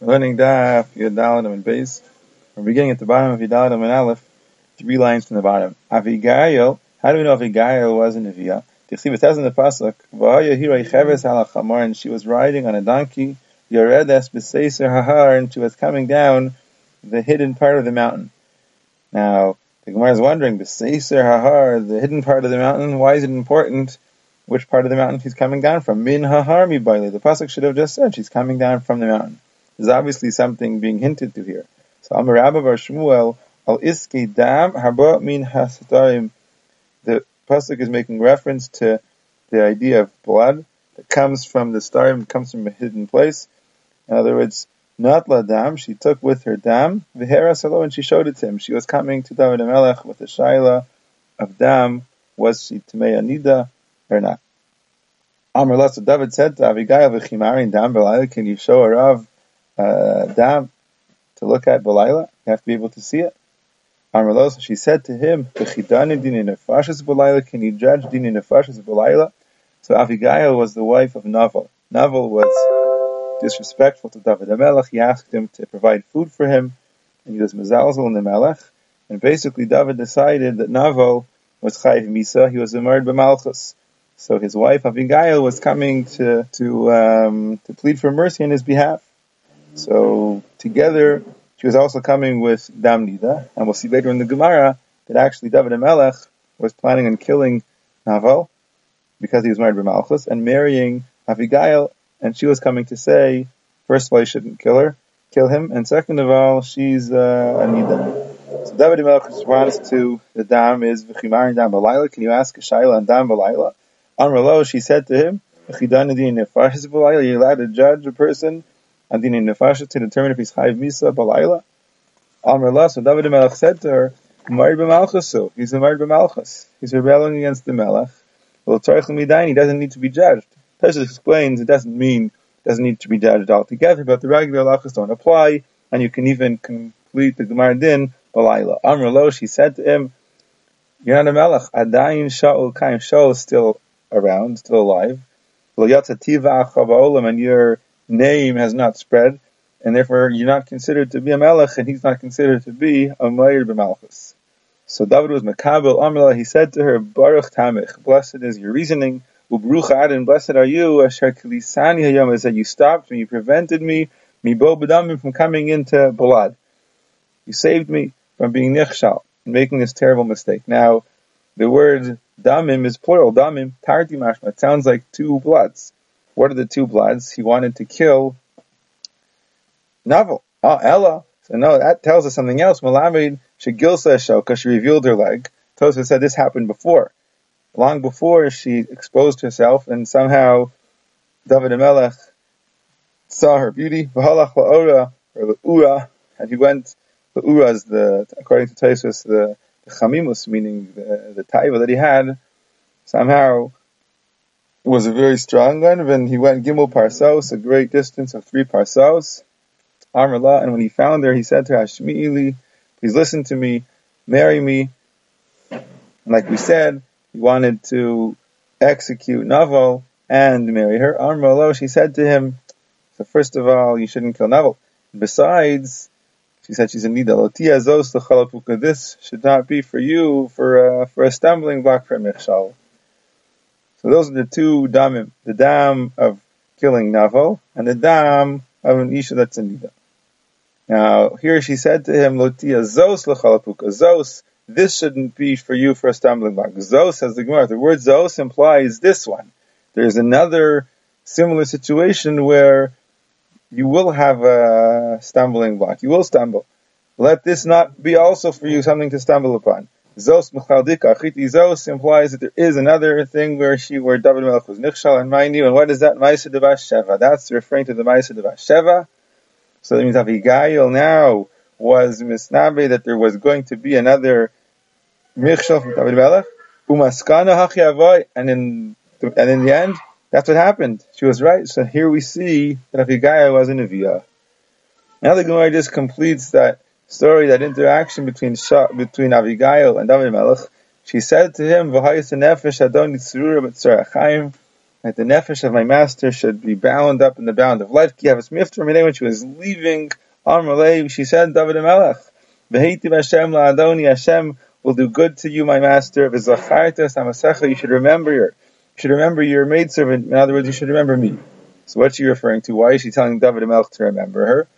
Learning Daf Yadalim and base. We're beginning at the bottom of Yadalim and Aleph, three lines from the bottom. Avigail, how do we know Avigail was an? The it says in the pasuk, "Va'aya hirei cheves halachamar," and she was riding on a donkey. Yoredes b'seiser hahar, and she was coming down the hidden part of the mountain. Now the Gemara is wondering, b'seiser hahar, the hidden part of the mountain. Why is it important? Which part of the mountain she's coming down from? Min hahar mi The pasuk should have just said she's coming down from the mountain. There's obviously something being hinted to here. So Amar Rabba Bar Shmuel al iski dam haba min hasatarim. The pasuk is making reference to the idea of blood that comes from the starim, comes from a hidden place. In other words, not la dam. She took with her dam v'hera salo, and she showed it to him. She was coming to David Melech with the shaila of dam. Was she Tamei Nida or not? Amr Lasa David said to Abigail v'chimarin dam b'layla, can you show her of uh, to look at Belila. You have to be able to see it. Amrlos, she said to him, can you judge dini nefashas Belila? So Avigail was the wife of Naval. Naval was disrespectful to David Melech. He asked him to provide food for him, and he was mezalzel in the Melech. And basically, David decided that Naval was Chayiv Misa. He was a murdered b'malchus. So his wife Abigail was coming to to um, to plead for mercy on his behalf. So together, she was also coming with Damnida, and we'll see later in the Gemara that actually David Melech was planning on killing Naval because he was married to Malchus and marrying Abigail, and she was coming to say, first of all, you shouldn't kill her, kill him, and second of all, she's uh, Anida. So David Melech's response to the Dam is V'chimarin Dam Balayla. Can you ask Shaila and Dam Balayla? On Relo, she said to him. You're allowed to judge a person Adini Nefasha to determine if he's Chayiv Misa Balayla. Amr Allah, so David Melech said to her, Marid b'malchusu. He's a Marid b'malchus. He's rebelling against the Melech. Well, Tzarech Midain, he doesn't need to be judged. Pesach explains it doesn't mean doesn't need to be judged altogether, but the regular halachas don't apply, and you can even complete the Gemara Din Balayla. Amr Lo, she said to him, You're not a Melech. Adayin Sha'ul Kaim Shaul is still around, still alive. And you're name has not spread, and therefore you're not considered to be a melech, and he's not considered to be a Meir b'malchus. So David was Makabel Amrla, he said to her, Baruch Tamich, blessed is your reasoning, Ubruch Adin, blessed are you, Asher Kilisani Hayom, is that you stopped me, you prevented me, Mibo B'damim, from coming into blood. You saved me from being Nichshal, and making this terrible mistake. Now, the word Damim is plural, Damim, Tarti Mashma, it sounds like two bloods. What are the two bloods? He wanted to kill Naval. Oh, ah, Ella. So no, that tells us something else. Malamed Shegilsa Shoka, she revealed her leg. Tosa said this happened before. Long before she exposed herself and somehow David Melech saw her beauty. V'halach la'ora, or la'ura, and he went, la'ura is the, according to Tosus, the, the chamimus, meaning the, the taiva that he had. Somehow was a very strong one. When he went Gimel Parsos, a great distance of three Parsos, Amrullah, and when he found her, he said to her, Shmi'ili, please listen to me, marry me. Like we said, he wanted to execute Naval and marry her. Amrullah, she said to him, so first of all, you shouldn't kill Naval. Besides, she said she's a nida. This should not be for you for a, for a stumbling block for Michshal. So those are the two damim, the dam of killing Naval and the dam of an Isha that's in Nida. Now, here she said to him, Lotia Zos l'chalapuka. Zos, this shouldn't be for you for a stumbling block. Zos, says the Gemara, the word Zos implies this one. There's another similar situation where you will have a stumbling block. You will stumble. Let this not be also for you something to stumble upon. Zos Mechaldik Achiti Zos implies that there is another thing where she, where David Melech was Nichshal, and mind you, and what is that? Maisa Devash Sheva. That's referring to the Maisa Devash Sheva. So that means Avigail now was misnabe that there was going to be another Nichshal from David Melech. Umaskana Hachi and in, and in the end, that's what happened. She was right. So here we see that Avigail was a Neviah. Now the Gemara just completes that story, that interaction between Shah, between Abigail and David Melech, she said to him, "V'hayis nefesh adon yitzrura b'tzarachayim." that the nefesh of my master should be bound up in the bound of life. When she was leaving Amrulay, she said, David Melech, Hashem la'adoni, Hashem will do good to you, my master. You should remember your, you should remember your maidservant. In other words, you should remember me. So what's she referring to? Why is she telling David Melech to remember her?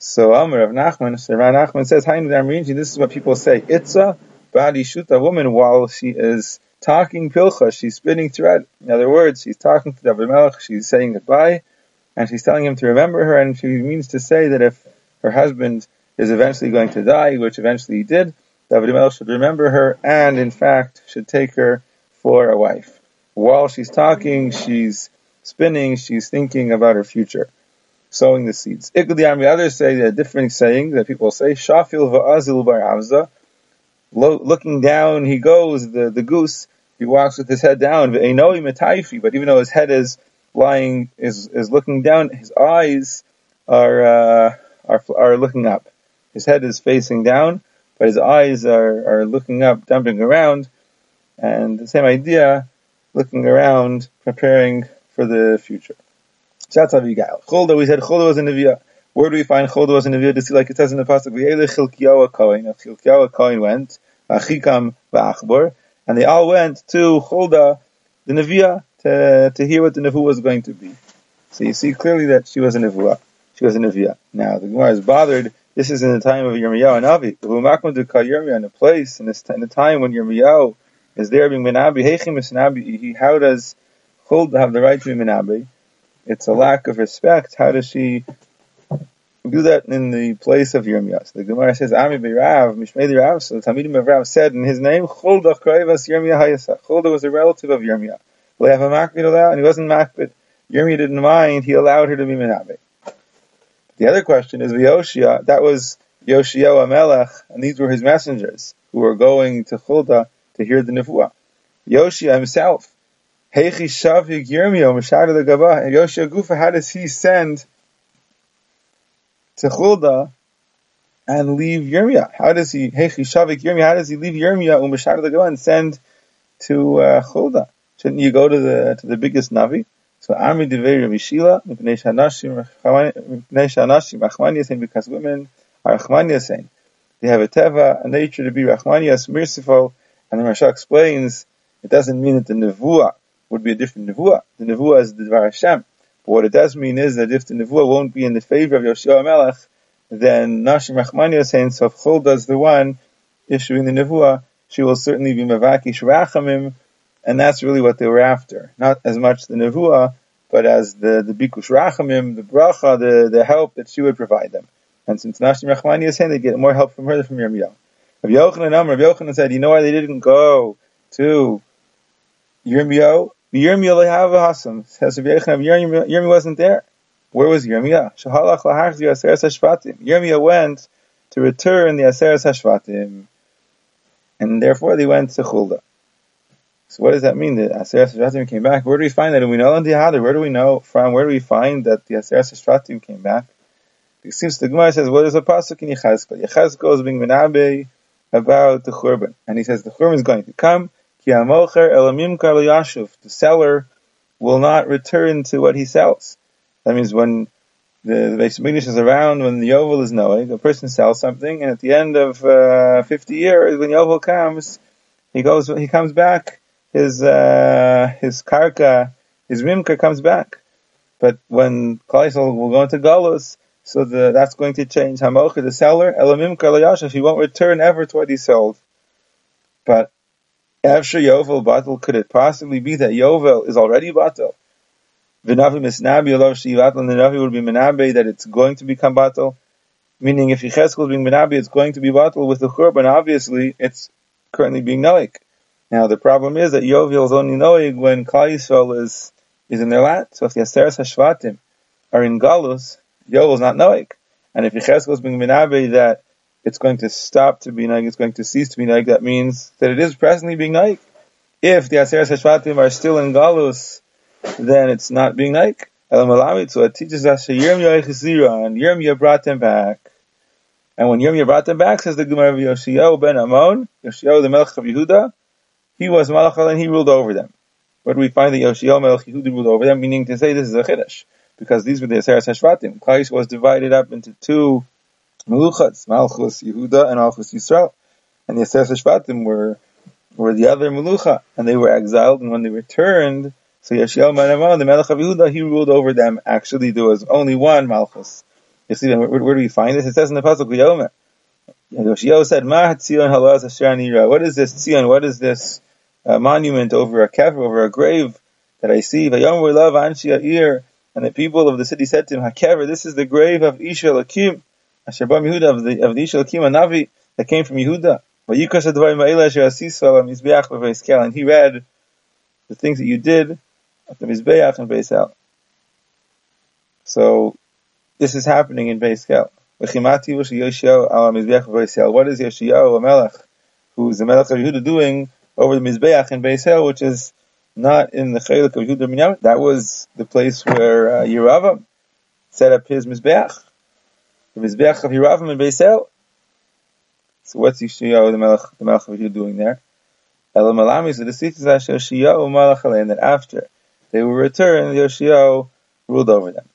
So Amr of Nachman, Rav Nachman says, this is what people say. Itza, Badi Shuta, woman, while she is talking pilcha, she's spinning thread. In other words, she's talking to David Melech, she's saying goodbye, and she's telling him to remember her, and she means to say that if her husband is eventually going to die, which eventually he did, David Melech should remember her, and in fact, should take her for a wife. While she's talking, she's spinning, she's thinking about her future sowing the seeds. Others say a different saying that people say, Shafil va'azil bar avza. Looking down, he goes, the, the goose, he walks with his head down, but even though his head is lying, is, is looking down, his eyes are, uh, are, are looking up. His head is facing down, but his eyes are, are looking up, dumping around, and the same idea, looking around, preparing for the future. That's Avigail. Cholda, we said Cholda was a Neviah. Where do we find Cholda was a Neviah? To see, like it says in the pasuk, V'yele Chilkiyahu Kohen. Chilkiyahu Kohen went, Achikam v'Achbor, and they all went to Cholda, the Neviah, to, to hear what the Nevuah was going to be. So you see clearly that she was a Nevuah. She was a Neviah. Now, the Gemara is bothered. This is in the time of Yirmiyahu and Avi. V'humakma to Yirmiyah in a place, in, this, in the time when Yirmiyahu is there being Menabi, Heichim is how does Cholda have the right to be Menabi? It's a lack of respect. How does she do that in the place of Yirmiyah? So the Gemara says, Ami Rav, Mishmei Rav, so the Talmidim of Rav said in his name, Cholda Kroivas Yirmiyah Hayasa. Cholda was a relative of Yirmiyah. Will have a makbid allowed? And he wasn't makbid. Yirmiyah didn't mind, he allowed her to be Menabe. The other question is Yoshia, that was Yoshio Amelech, and these were his messengers who were going to Cholda to hear the Nevuah. Yoshia himself, Heichi Shavik Yirmiyo Mashada the Gaba Yoshia Gufa, how does he send to Chulda and leave Yirmiya? How does he Heichi Shavik Yirmiya, how does he leave Yirmiya Umashada the and send to uh, Chulda? Shouldn't you go to the to the biggest Navi? So Ami Devei Rabbi Shila, Mipnei Shanashim Rachmaniyasin, because women are Rachmaniyasin. They have a teva, a nature to be Rachmaniyas, merciful, and the Maharsha explains it doesn't mean that the Nevuah would be a different nevuah. The nevuah is the Dvar Hashem. But what it does mean is that if the nevuah won't be in the favor of Yoshua Melech, then Nashim Rachmani is saying, so if Chol does the one issuing the nevuah, she will certainly be Mavakish Rachamim, and that's really what they were after. Not as much the nevuah, but as the, the Bikush Rachamim, the bracha, the, the help that she would provide them. And since Nashim Rachmani is saying, they get more help from her than from Yirmiyahu. Rabbi Yochanan, Rabbi Yochanan said, you know why they didn't go to Yirmiyahu? Yirmiyah says Yirmiyah wasn't there. Where was Yirmiyah? Shahalach. Yirmiyah went to return the aseres hashvatim, and therefore they went to Chulda. So what does that mean? The aseres hashvatim came back. Where do we find that? And we know in the. Where do we know from? Where do we find that the aseres hashvatim came back? It seems the Gemara says, "What is a pasuk in Yechazkel?" Yechazkel is being menabe about the churban, and he says the churban is going to come the seller will not return to what he sells. That means when the, the is around, when the Yovel is knowing, the person sells something, and at the end of uh, 50 years, when Yovel comes, he goes, he comes back, his, uh, his karka, his rimka comes back. But when Klaisel will go into Galus, so the, that's going to change. Hamocha, the seller, elamim he won't return ever to what he sold. But after Yovel Batal, could it possibly be that Yovel is already Batal? V'navi misnabi alav shivatal, and the Navi would be menabe that it's going to become Batal. Meaning if Yecheskel is being menabe, it's going to be Batal with the Churban, obviously it's currently being Noik. Now the problem is that Yovel is only Noik when Klal Yisrael is, is in their lat. So if the Aseres HaShvatim are in Galus, Yovel is not Noik. And if Yecheskel is being menabe that it's going to stop to be naik, it's going to cease to be naik, that means that it is presently being naik. If the Aseres Hashvatim are still in Galus, then it's not being naik. So it teaches us that Yirmiyah and brought them back. And when Yirmiyah brought them back, says the Gemara of Yoshio ben Amon, Yoshio the Melech of Yehuda, he was Malach and he ruled over them. do we find the Yoshio Melech Yehuda ruled over them? Meaning to say this is a Chiddush, because these were the Aseres Hashvatim. Klais was divided up into two Meluchas, Malchus Yehuda and Malchus Yisrael. And the Aseres Hashvatim were, were the other Melucha, and they were exiled, and when they returned, so Yashiel Manamah, the Melech of Yehuda, he ruled over them. Actually, there was only one Malchus. You see, where, where do we find this? It says in the Pasuk Yomer. Yoshio said, Ma Tzion Halaz Asher What is this Tzion? What is this uh, monument over a kever, over a grave that I see? Vayom love Anshi Ir. And the people of the city said to him, Hakever, this is the grave of Isha Lakim, Asher Bam Yehuda, of the, of the Isha Lakim, Navi that came from Yehuda. And he read the things that you did at the Mizbeach and Beis El. So, this is happening in Beis El. What is a Melech, who's the Melech of Yehuda doing over the Mizbeach in Beis El, which is not in the Chelik of Yehuda Minyamin. That was the place where uh, Yeravam set up his Mizbeach. The Mizbeach of Yeravam in Beis El. So what's Yoshiyahu, the Melech, the Melech of Yehuda doing there? So the Yoshiyahu Melech that after they were returned, Yoshiyahu ruled over them.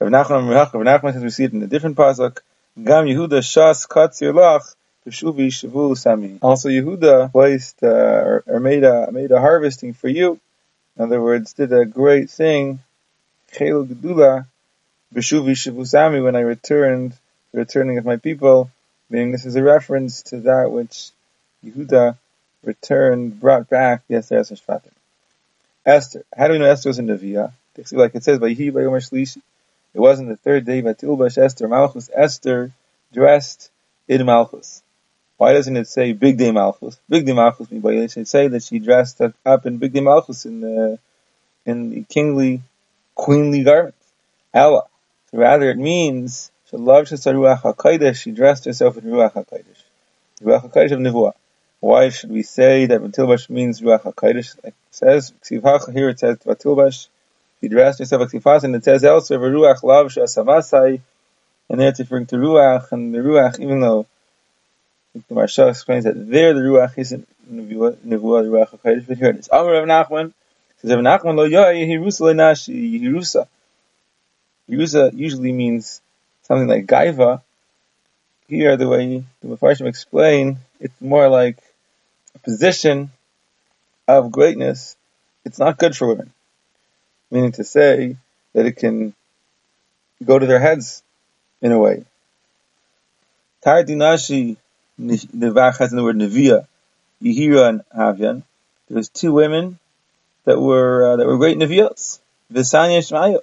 Rav Nachman Rav Nachman see it in a different pasuk. Gam Yehuda Shas Katzir Lach Peshuvi Shavu Sami. Also Yehuda placed uh, or, made a made a harvesting for you. In other words, did a great thing. Sami when I returned, the returning of my people. Meaning this is a reference to that which Yehuda returned, brought back Aseres Shvatim. Esther. How do we know Esther was in Neviah? Like it says. It wasn't the third day, but Tilbash Esther Malchus Esther dressed in Malchus. Why doesn't it say Big Day Malchus? Big Day Malchus means it should say that she dressed up in Big Day Malchus in the in the kingly, queenly garments. Ella. Rather, it means she loved Ruach Hakodesh. She dressed herself in Ruach Hakodesh. Ruach Hakodesh of Nevuah. Why should we say that Batilbash means Ruach HaKadosh? It says, here it says Batilbash, she dressed himself like Tifas, and it says elsewhere, Ruach Lav Shasamasai, and there it's referring to Ruach, and the Ruach, even though the Maharsha explains that there the Ruach isn't Nevuah, the Ruach HaKadosh, but here it is. Amar Rav Nachman, says Rav Nachman lo yoy Yehirusa lenashi Yehirusa. Yehirusa usually means something like Gaiva. Here, the way the Mepharshim explain, it's more like a position of greatness. It's not good for women meaning to say that it can go to their heads in a way. Tardinashi, the Vach has in the word Neviah, Yehira and Havyan. There's two women that were uh, that were great Nevios, Visanya Shmaya,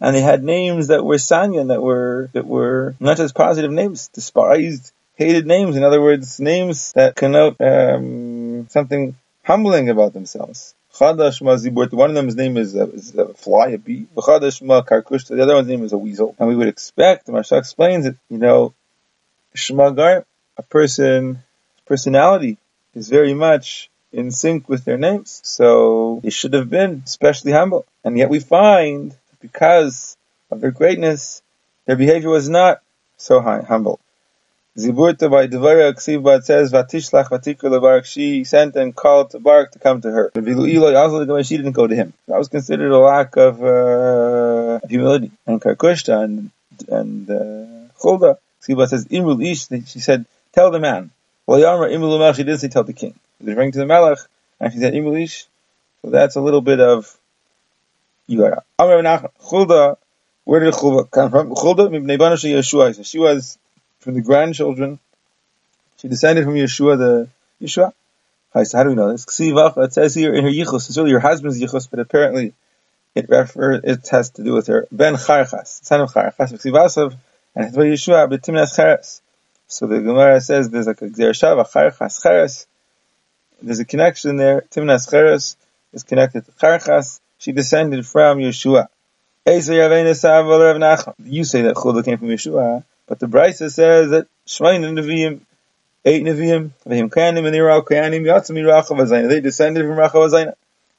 and they had names that were Sanya, that were that were not just positive names, despised, hated names. In other words, names that connote um, something humbling about themselves. Chadash Maziburt, one of them's name is a, is a fly, a bee. Ma the other one's name is a weasel. And we would expect, the Maharsha explains it, you know, Shmagar, a person, personality is very much in sync with their names. So they should have been especially humble. And yet we find, because of their greatness, their behavior was not so high, humble. Ziburta by Devara Ksiva says Vatishlach Vatikra Barak. She sent and called to Barak to come to her. She didn't go to him. That was considered a lack of, uh, humility. And Karkushta and and uh, Chulda says Imrul Ish. She said, "Tell the man." Well, Yamra Imrul. She didn't say tell the king. She was referring to the Melech, and she said Imrul Ish. So that's a little bit of Yara. Chulda. Where did Chulda come from? Chulda She was from the grandchildren. She descended from Yeshua, the Yeshua. So How do we know this? It says here in her yichus. It's really her husband's yichus, but apparently it refer it has to do with her ben Charchas, son of Charchas, Ksivasav, and it's Yeshua betimnas Cheres. So the Gemara says there's like a Gzer Charchas Cheres. There's a connection there. Timnas Cheres is connected to Charchas. She descended from Yeshua. You say that Chulda came from Yeshua. But the Brisa says that Shmain Nevi'im, eight Nevi'im, and They descended from Rach Avazayna.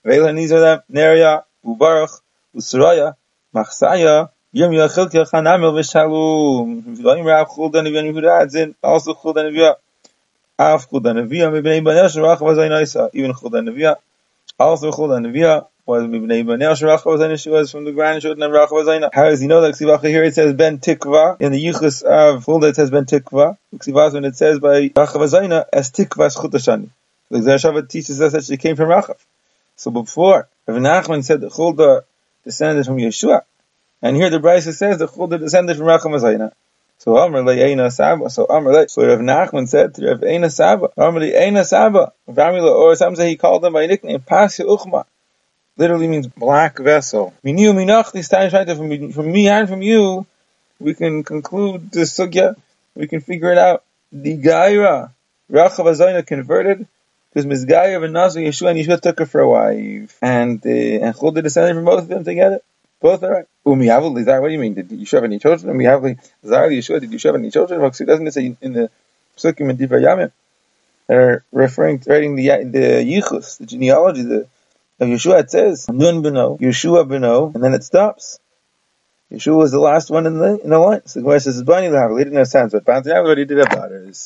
Veilan these are them, Neria, Ubarach, Usraya, Machsaya, Yom Yachilkya Chanamil Vishalum. Vayim Rav Chulda Nevi'im also Mibnei Banesh Rach Avazayna Isa. Even Chulda Nevi'ah. Also, Chulda Neviah was Mibnei she was from the grandchildren of Racha Vazayna. How does he know that Ksivacha here it says Ben Tikva, in the Yichus of Chulda it says Ben Tikva, Ksivas when it says by Racha Vazayna, as Tikva Schutashani. The Zereshava teaches us that she came from Rachav. So before, Rav Nachman said that Chulda descended from Yeshua, and here the Brisa says that Chulda descended from Racha Vazayna. So Amr Eina Saba. So Amr Le. So Rav Nachman said to Rav Eina Saba. Amr Eina Saba. Vamila or some say he called them by nickname Pasya Uchma. Literally means black vessel. From me and from you, we can conclude the sugya. We can figure it out. The Gaira Rachav Azayna converted because Mizgaya and Nazar Yeshua and Yeshua took her for a wife, and uh, and Chulda descended from both of them together. Both are right. Umiyavli, what do you mean? Did Yeshua have any children? Umiyavli, Zar Yeshua, did Yeshua have any children? Because it doesn't say in the Psukim and Divrei Yamim. They're referring to writing the the Yichus, the genealogy, the of Yeshua. It says Nun Beno, Yeshua Beno, and then it stops. Yeshua was the last one in the in the line. So the Gemara says, "Bani Lahav." He didn't have sons, but Bani already did have daughters.